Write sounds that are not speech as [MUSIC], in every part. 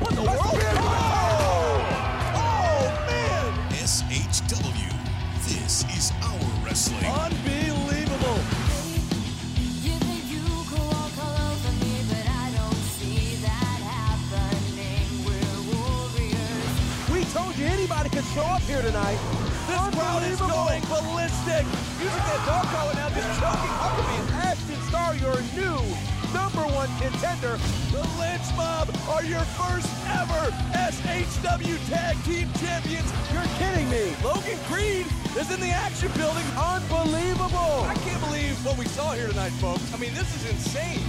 What the world? One contender. The Lynch Mob are your first ever SHW Tag Team Champions. You're kidding me. Logan Creed is in the action building. Unbelievable. I can't believe what we saw here tonight, folks. I mean, this is insane.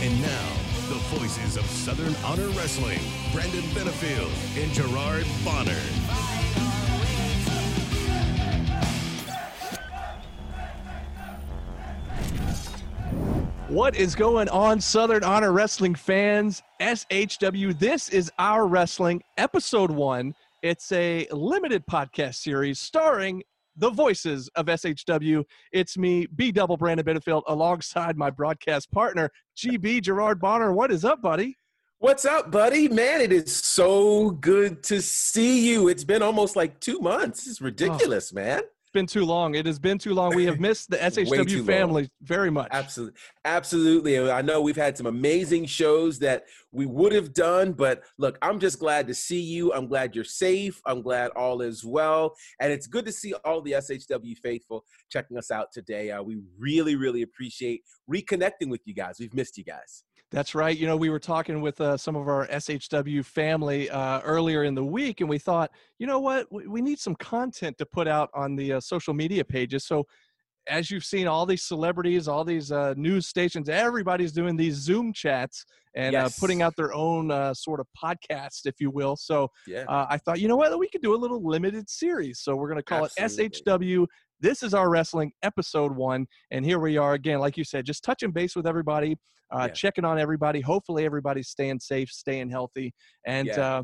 And now, the voices of Southern Honor Wrestling, Brandon Benefield and Gerard Bonner. What is going on, Southern Honor Wrestling fans? SHW, this is Our Wrestling, Episode 1. It's a limited podcast series starring the voices of SHW. It's me, B Double Brandon Benefield, alongside my broadcast partner, GB Gerard Bonner. What is up, buddy? What's up, buddy? Man, it is so good to see you. It's been almost like two months. It's oh. ridiculous, man. It's been too long. It has been too long. We have [LAUGHS] missed the SHW long. family very much. Absolutely. Absolutely. I know we've had some amazing shows that we would have done, but look, I'm just glad to see you. I'm glad you're safe. I'm glad all is well. And it's good to see all the SHW faithful checking us out today. Uh, we really, really appreciate reconnecting with you guys. We've missed you guys. That's right. You know, we were talking with uh, some of our SHW family uh, earlier in the week, and we thought, you know what, we, we need some content to put out on the uh, social media pages. So, as you've seen, all these celebrities, all these uh, news stations, everybody's doing these Zoom chats and uh, Yes. putting out their own uh, sort of podcast, if you will. So, Yeah. uh, I thought, you know what, we could do a little limited series. So, we're going to call Absolutely. it SHW. This is our wrestling episode one. And here we are again, like you said, just touching base with everybody, uh, Yeah. checking on everybody. Hopefully, everybody's staying safe, staying healthy. And Yeah. uh,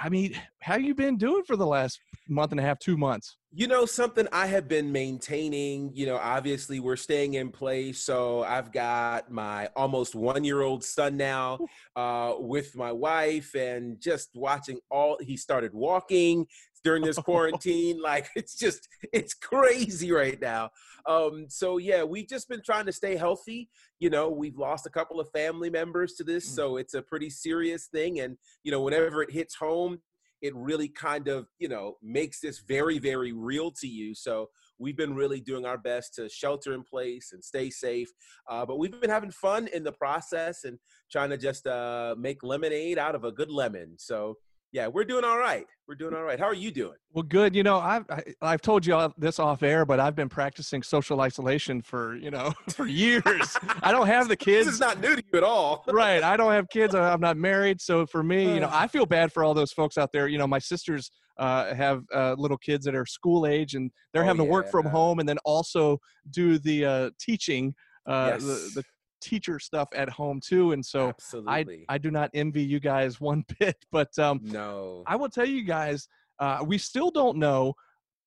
I mean, how you been doing for the last month and a half, two months? You know, something I have been maintaining, you know, obviously we're staying in place. So I've got my almost one year old son now uh, with my wife and just watching all, he started walking during this [LAUGHS] quarantine. like it's just, it's crazy right now. Um, so yeah, we've just been trying to stay healthy. You know, we've lost a couple of family members to this. So it's a pretty serious thing. And, you know, whenever it hits home, it really kind of you know makes this very very real to you so we've been really doing our best to shelter in place and stay safe uh, but we've been having fun in the process and trying to just uh, make lemonade out of a good lemon so yeah we're doing all right we're doing all right how are you doing Well, good. You know, I've I, I've told you all this off air, but I've been practicing social isolation for you know [LAUGHS] for years. I don't have the kids. [LAUGHS] this is not new to you at all right. I don't have kids. I'm not married. So for me, you know, I feel bad for all those folks out there. You know, my sisters uh, have uh, little kids that are school age and they're Oh, having to work from home and then also do the uh, teaching, uh, Yes. the, the teacher stuff at home too. And so I, absolutely I do not envy you guys [LAUGHS] one bit, but um, no I will tell you guys, uh, we still don't know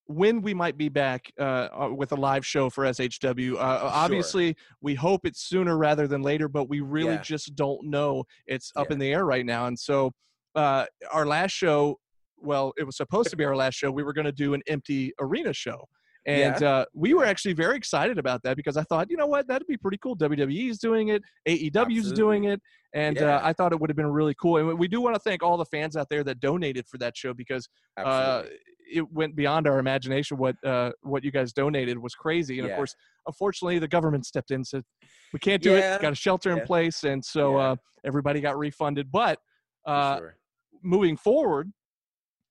when we might be back uh, uh, with a live show for SHW. Uh, Obviously, we hope it's sooner rather than later, but we really Yeah. just don't know. It's up Yeah. in the air right now. And so, uh, our last show, well, it was supposed to be our last show. We were going to do an empty arena show. And uh, we were actually very excited about that because I thought, you know what, that'd be pretty cool. WWE's doing it, AEW's doing it, and uh, I thought it would have been really cool. And we do want to thank all the fans out there that donated for that show because uh, it went beyond our imagination. What uh, what you guys donated was crazy, and of course, unfortunately, the government stepped in and said we can't do Yeah. it. Got a shelter in place, and so Yeah. uh, everybody got refunded. But uh, sure. moving forward,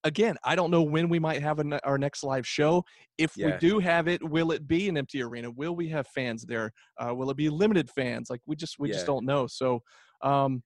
again, I don't know when we might have an, our next live show. If we do have it, will it be an empty arena? Will we have fans there? Uh, will it be limited fans? Like we just we just don't know. So. Um,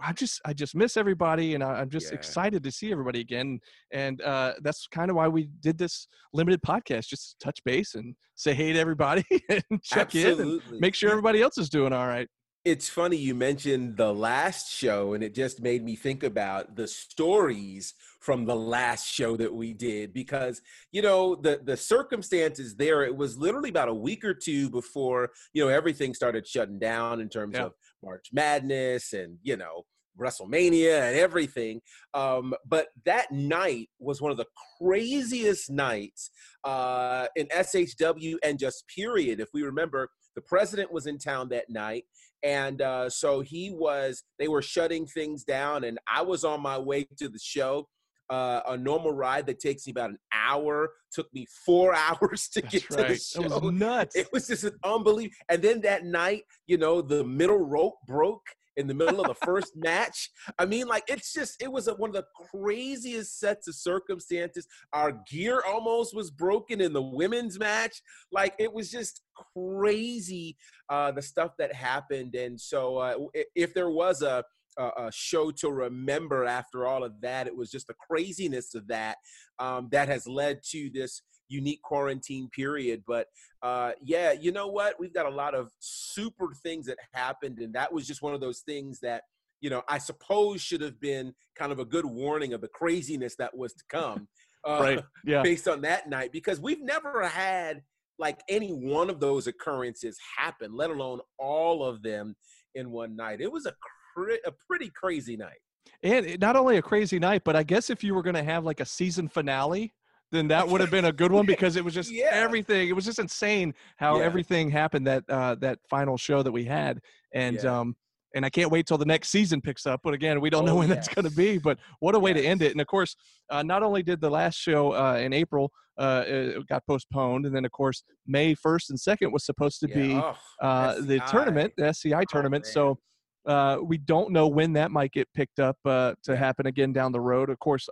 I just I just miss everybody, and I, I'm just Yeah. excited to see everybody again. And uh, that's kind of why we did this limited podcast, just to touch base and say hey to everybody [LAUGHS] and check in and make sure everybody else is doing all right. It's funny you mentioned the last show, and it just made me think about the stories from the last show that we did because you know the the circumstances there. It was literally about a week or two before you know everything started shutting down in terms Yeah. of March Madness and you know WrestleMania and everything. Um, but that night was one of the craziest nights uh, in SHW and just period. If we remember, the president was in town that night. And uh, so he was, they were shutting things down, and I was on my way to the show. Uh, a normal ride that takes me about an hour took me four [LAUGHS] hours to get to the show. was nuts. It was just an unbelievable. And then that night, you know, the middle rope broke in the middle of the first match. I mean, like it's just it was a, one of the craziest sets of circumstances. Our gear almost was broken in the women's match. Like it was just crazy uh, the stuff that happened. And so, uh, if there was a a show to remember after all of that. It was just the craziness of that um, that has led to this unique quarantine period. But uh, yeah, you know what? We've got a lot of super things that happened, and that was just one of those things that you know I suppose should have been kind of a good warning of the craziness that was to come. [LAUGHS] Uh, right. Yeah. based on that night because we've never had like any one of those occurrences happen, let alone all of them in one night. It was a cra- a pretty crazy night. And not only a crazy night, but I guess if you were going to have like a season finale, then that would have been a good one because it was just [LAUGHS] Yeah. everything. It was just insane how Yeah. everything happened that uh, that final show that we had, and Yeah. um, and I can't wait till the next season picks up. But again, we don't know Oh, when that's going to be. But what a way to end it! And of course, uh, not only did the last show uh, in April uh, it got postponed, and then of course May first and second was supposed to be Oh, uh, the tournament, the SCI tournament. man. so uh, we don't know when that might get picked up uh, to happen again down the road. Of course,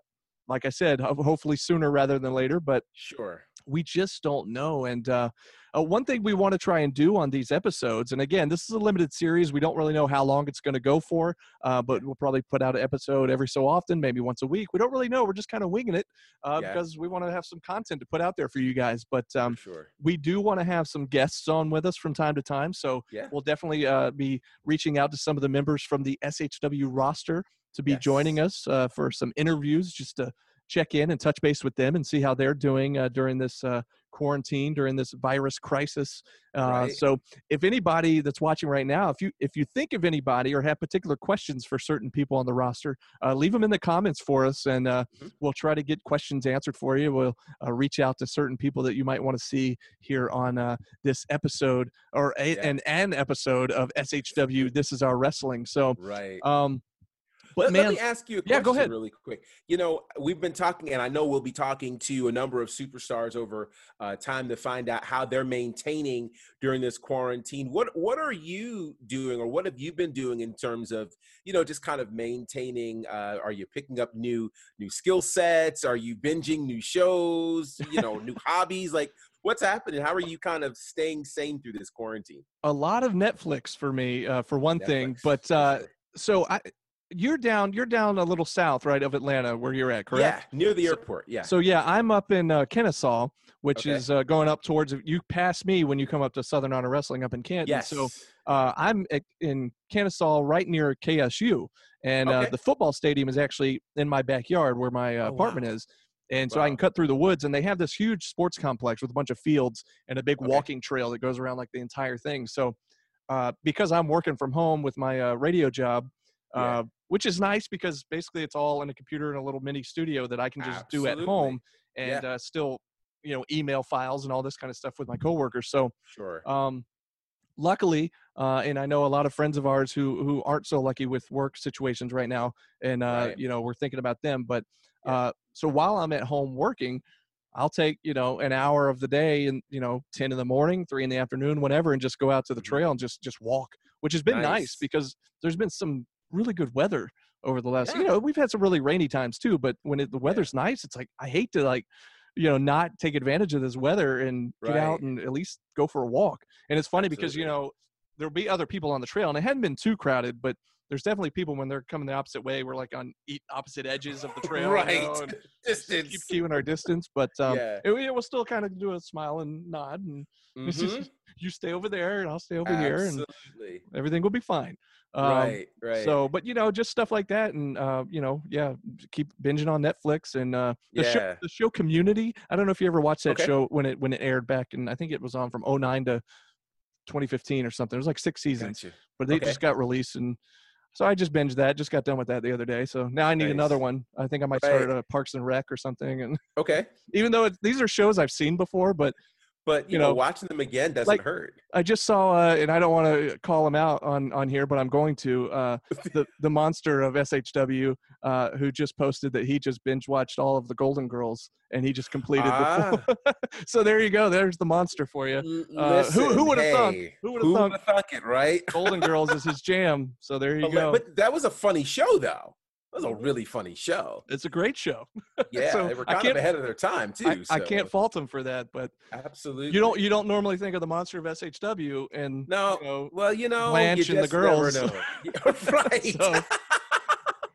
like I said, hopefully sooner rather than later, but Sure. we just don't know. And uh, uh, one thing we want to try and do on these episodes, and again, this is a limited series. We don't really know how long it's going to go for, uh, but we'll probably put out an episode every so often, maybe once a week. We don't really know. We're just kind of winging it uh, Yeah. because we want to have some content to put out there for you guys. But um, sure. we do want to have some guests on with us from time to time. So Yeah. we'll definitely uh, be reaching out to some of the members from the SHW roster to be joining us uh, for some interviews, just to check in and touch base with them and see how they're doing uh, during this uh, quarantine, during this virus crisis. Uh, Right. So if anybody that's watching right now, if you if you think of anybody or have particular questions for certain people on the roster, uh, leave them in the comments for us, and uh, Mhm. we'll try to get questions answered for you. We'll uh, reach out to certain people that you might want to see here on uh, this episode or a, Yeah. an an episode of SHW. This is our wrestling. So, Right. um, let, man, let me ask you a Yeah, question go ahead. really quick. You know, we've been talking, and I know we'll be talking to a number of superstars over uh, time to find out how they're maintaining during this quarantine. What What are you doing, or what have you been doing in terms of, you know, just kind of maintaining? Uh, are you picking up new new skill sets? Are you binging new shows? You know, new [LAUGHS] hobbies? Like, what's happening? How are you kind of staying sane through this quarantine? a lot of Netflix for me, uh, for one thing. But uh, so I, you're down, you're down a little south, right, of Atlanta, where you're at, correct? yeah, near the airport. Yeah. So yeah, I'm up in uh, Kennesaw, which Okay. is uh, going up towards you pass me when you come up to Southern Honor Wrestling up in Canton. yes. So uh, I'm at, in Kennesaw, right near KSU, and uh, Okay. the football stadium is actually in my backyard where my uh, Oh, apartment wow. is. And so I can cut through the woods, and they have this huge sports complex with a bunch of fields and a big Okay. walking trail that goes around like the entire thing. So, uh, because I'm working from home with my uh, radio job, Yeah. which is nice because basically it's all in a computer in a little mini studio that I can just do at home and uh, still, you know, email files and all this kind of stuff with my coworkers. So, Sure. um, luckily, uh, and I know a lot of friends of ours who who aren't so lucky with work situations right now, and uh, Right. you know we're thinking about them. But Yeah. uh, so while I'm at home working, I'll take you know an hour of the day, and you know ten in the morning, three in the afternoon, whenever, and just go out to the Mhm. trail and just just walk, which has been nice, Nice. because there's been some really good weather over the last. You know, we've had some really rainy times too, but when it, the weather's nice, it's like I hate to like you know not take advantage of this weather and get out and at least go for a walk and it's funny because you know there'll be other people on the trail and it hadn't been too crowded but there's definitely people when they're coming the opposite way, we're like on opposite edges of the [LAUGHS] trail, you right. know, and [LAUGHS] Distance. keep keeping our distance. But um, Yeah. it, it will still kind of do a smile and nod, and it's [LAUGHS] just you stay over there, and I'll stay over here, and everything will be fine. Um, right. Right. So, but you know, just stuff like that, and uh, you know, yeah, keep binging on Netflix and uh, the show. The show Community. I don't know if you ever watched that Okay. show when it when it aired back, and I think it was on from 09 to 2015 or something. It was like six seasons, Gotcha. but they Okay. just got released, and so I just binged that. Just got done with that the other day, so now I need another one. I think I might start Right. a Parks and Rec or something. And Okay. [LAUGHS] even though it, these are shows I've seen before, but But you, You know, know, watching them again doesn't like- hurt. I just saw, uh, and I don't want to call him out on on here, but I'm going to. Uh, [LAUGHS] the the monster of SHW, uh, who just posted that he just binge watched all of the Golden Girls, and he just completed Ah. the. [LAUGHS] So there you go. There's the monster for you. Uh, who- who would've thunk? hey, Who who thunk? thunk it, right? Golden Girls is his jam. So there [LAUGHS] you But, go. but that was a funny show, though. Was a really funny show. It's a great show. [LAUGHS] Yeah, So, they were kind of ahead of their time too. I, I can't fault them for that, but Absolutely. you don't you don't normally think of the monster of SHW and No. you know, Well, you know, Blanche you and the girls. [LAUGHS] [LAUGHS] right. So,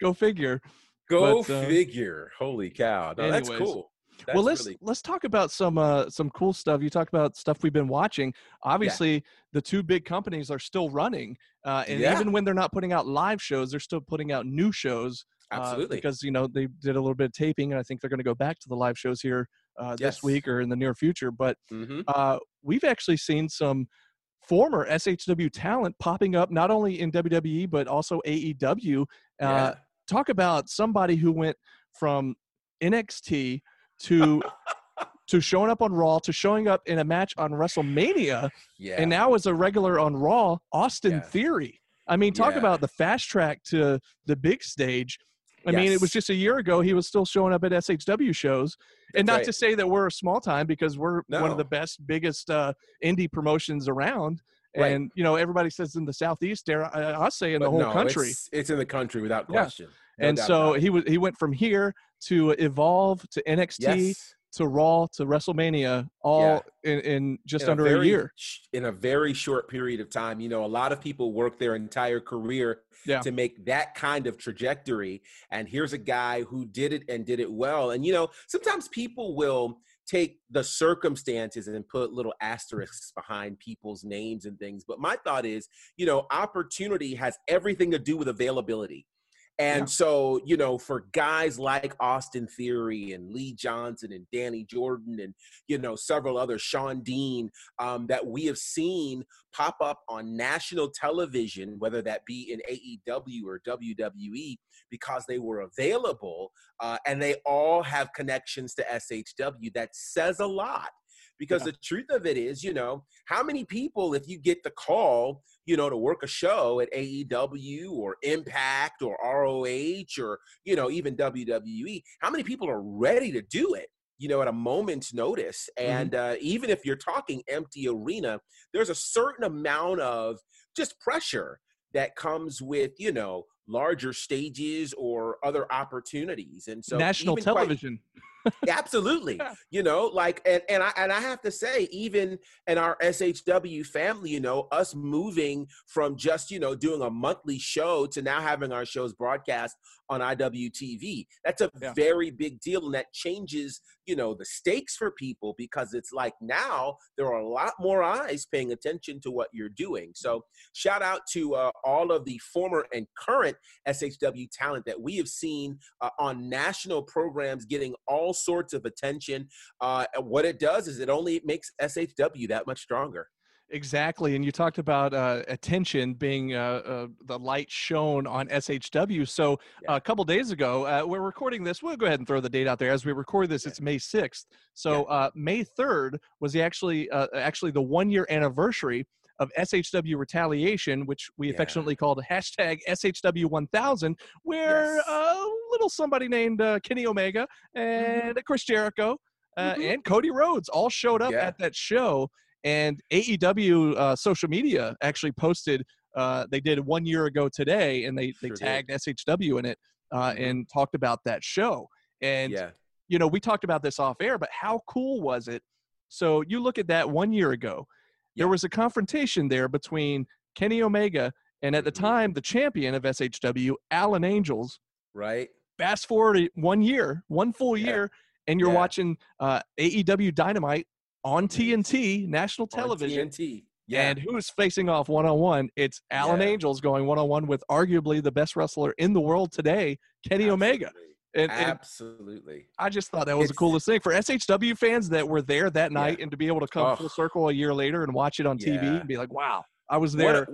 go figure. Go but, uh, figure. Holy cow! No, that's cool. That's well, let's really let's talk about some uh, some cool stuff. You talk about stuff we've been watching. Obviously, the two big companies are still running, uh, and Yeah. even when they're not putting out live shows, they're still putting out new shows. uh, absolutely. because you know they did a little bit of taping, and I think they're going to go back to the live shows here uh, this week or in the near future. But hmm uh, we've actually seen some former SHW talent popping up not only in WWE but also AEW. Uh, yeah. Talk about somebody who went from NXT to to showing up on Raw to showing up in a match on WrestleMania, Yeah. and now as a regular on Raw. Austin Yeah. Theory. I mean, talk Yeah. about the fast track to the big stage. I mean, it was just a year ago he was still showing up at SHW shows, and not right. to say that we're a small time because we're one of the best, biggest uh, indie promotions around. Right. And you know, everybody says in the southeast, there I, I say in the whole no, country. It's, it's in the country without question. No and so he was he went from here to Evolve to NXT yes. to Raw to WrestleMania, all in, in just in under a, a, year. in a very short period of time. You know, a lot of people work their entire career Yeah. to make that kind of trajectory. And here's a guy who did it and did it well. And, you know, sometimes people will take the circumstances and put little asterisks behind people's names and things. But my thought is, you know, opportunity has everything to do with availability. And Yeah. so, you know, for guys like Austin Theory and Lee Johnson and Danny Jordan and, you know, several others, Shawn Dean, um, that we have seen pop up on national television, whether that be in AEW or WWE, because they were available uh, and they all have connections to SHW. That says a lot. Because Yeah. the truth of it is, you know, how many people, if you get the call, you know, to work a show at AEW or Impact or ROH or, you know, even WWE, how many people are ready to do it? You know, at a moment's notice. And uh, even if you're talking empty arena, there's a certain amount of just pressure that comes with, you know, larger stages or other opportunities. And so National even quite- television. Absolutely [LAUGHS] you know like and, and i and i have to say even in our shw family you know us moving from just you know doing a monthly show to now having our shows broadcast on iwtv that's a Yeah. very big deal and that changes you know the stakes for people because it's like now there are a lot more eyes paying attention to what you're doing so shout out to uh, all of the former and current shw talent that we have seen uh, on national programs getting all sorts of attention. Uh, what it does is it only makes SHW that much stronger. Exactly, and you talked about uh, attention being uh, uh, the light shown on SHW. So Yeah. a couple days ago, uh, we're recording this. We'll go ahead and throw the date out there as we record this. Yeah. It's May sixth. So uh, May third was the actually uh, actually the one year anniversary of SHW retaliation, which we Yeah. affectionately called hashtag SHW one thousand, where Yes. a little somebody named uh, Kenny Omega and Chris Jericho uh, Mhm. and Cody Rhodes all showed up Yeah. at that show and AEW uh, social media actually posted. Uh, they did one year ago today, and they they Sure did. tagged SHW in it uh, Mhm. and talked about that show. And yeah, you know, we talked about this off air, but how cool was it? So you look at that one year ago. There was a confrontation there between Kenny Omega And at the Mhm. time, the champion of SHW, Alan Angels, Right. fast forward one year, one full Yeah. year, and you're Yeah. watching uh, AEW Dynamite on TNT, national On television. TNT. Yeah. And who's facing off one on one? It's Alan Yeah. Angels going one on one with arguably the best wrestler in the world today, Kenny Omega. Absolutely. And, and Absolutely. I just thought that was the coolest thing for SHW fans that were there that night and to be able to come Oh. full circle a year later and watch it on TV Yeah. and be like, wow, I was What there. a,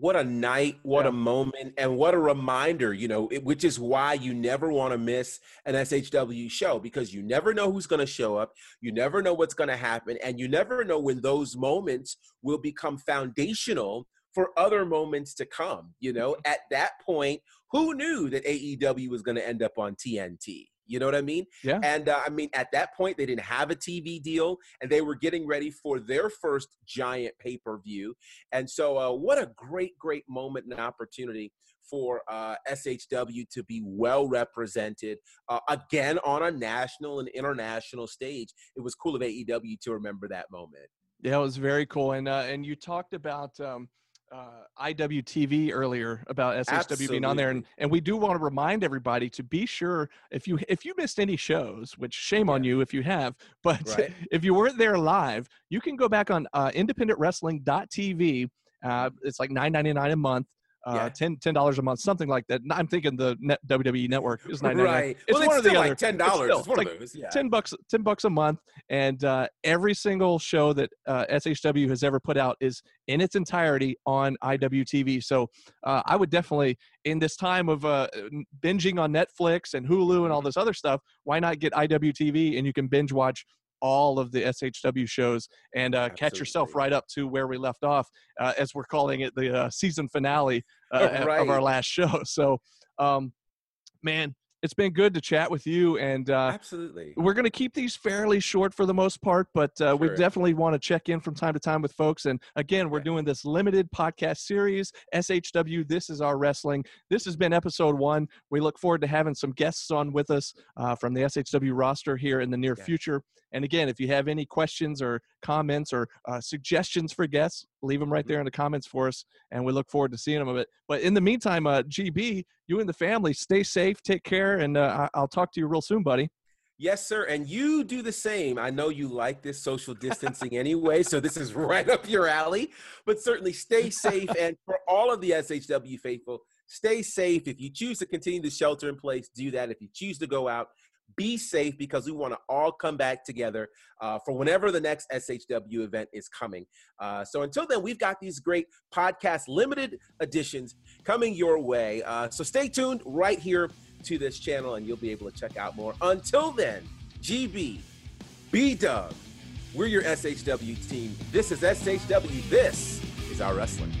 what a night, what Yeah. a moment, and what a reminder, you know, it, which is why you never want to miss an SHW show because you never know who's going to show up. You never know what's going to happen. And you never know when those moments will become foundational for other moments to come. You know, Mm-hmm. at that point, who knew that AEW was going to end up on TNT? You know what I mean? Yeah. And uh, I mean, at that point, they didn't have a TV deal and they were getting ready for their first giant pay per view. And so, uh, what a great, great moment and opportunity for uh, SHW to be well represented uh, again on a national and international stage. It was cool of AEW to remember that moment. Yeah, it was very cool. And uh, and you talked about um, uh, IWTV earlier about SHW being on there, and, and we do want to remind everybody to be sure if you if you missed any shows, which shame on you if you have, [LAUGHS] but Right. if you weren't there live, you can go back on uh, independentwrestling.tv. Uh, it's like nine ninety nine a month. Uh, Yeah. 10 dollars a month, something like that. I'm thinking the net WWE network is nine ninety nine. Right. It's well, one it's or the still other. Ten dollars. still- It's one it's of those. Yeah. 10 bucks 10 bucks a month and uh, every single show that uh, shw has ever put out is in its entirety on iwtv so uh, i would definitely in this time of uh, binging on netflix and hulu and all this other stuff why not get iwtv and you can binge watch all of the shw shows and uh, catch yourself right up to where we left off uh, as we're calling it the uh, season finale uh, of our last [LAUGHS] show so um, man it's been good to chat with you and uh, Absolutely. we're going to keep these fairly short for the most part, but uh, we definitely want to check in from time to time with folks. And again, we're doing this limited podcast series, SHW. This is our wrestling. This has been episode one. We look forward to having some guests on with us uh, from the SHW roster here in the near Yeah. future. And again, if you have any questions or comments or uh, suggestions for guests, leave them right Mhm. there in the comments for us, and we look forward to seeing them. But but in the meantime, uh, GB, you and the family, stay safe, take care, and uh, I'll talk to you real soon, buddy. Yes, sir. And you do the same. I know you like this social distancing anyway, so this is [LAUGHS] right up your alley. But certainly stay safe. And for all of the SHW faithful, stay safe. If you choose to continue to shelter in place, do that. If you choose to go out, be safe because we want to all come back together uh, for whenever the next SHW event is coming. Uh, so until then, we've got these great podcast limited editions coming your way. Uh, so stay tuned right here to this channel and you'll be able to check out more. Until then, GB, B Dub, we're your SHW team. This is SHW. This is our wrestling.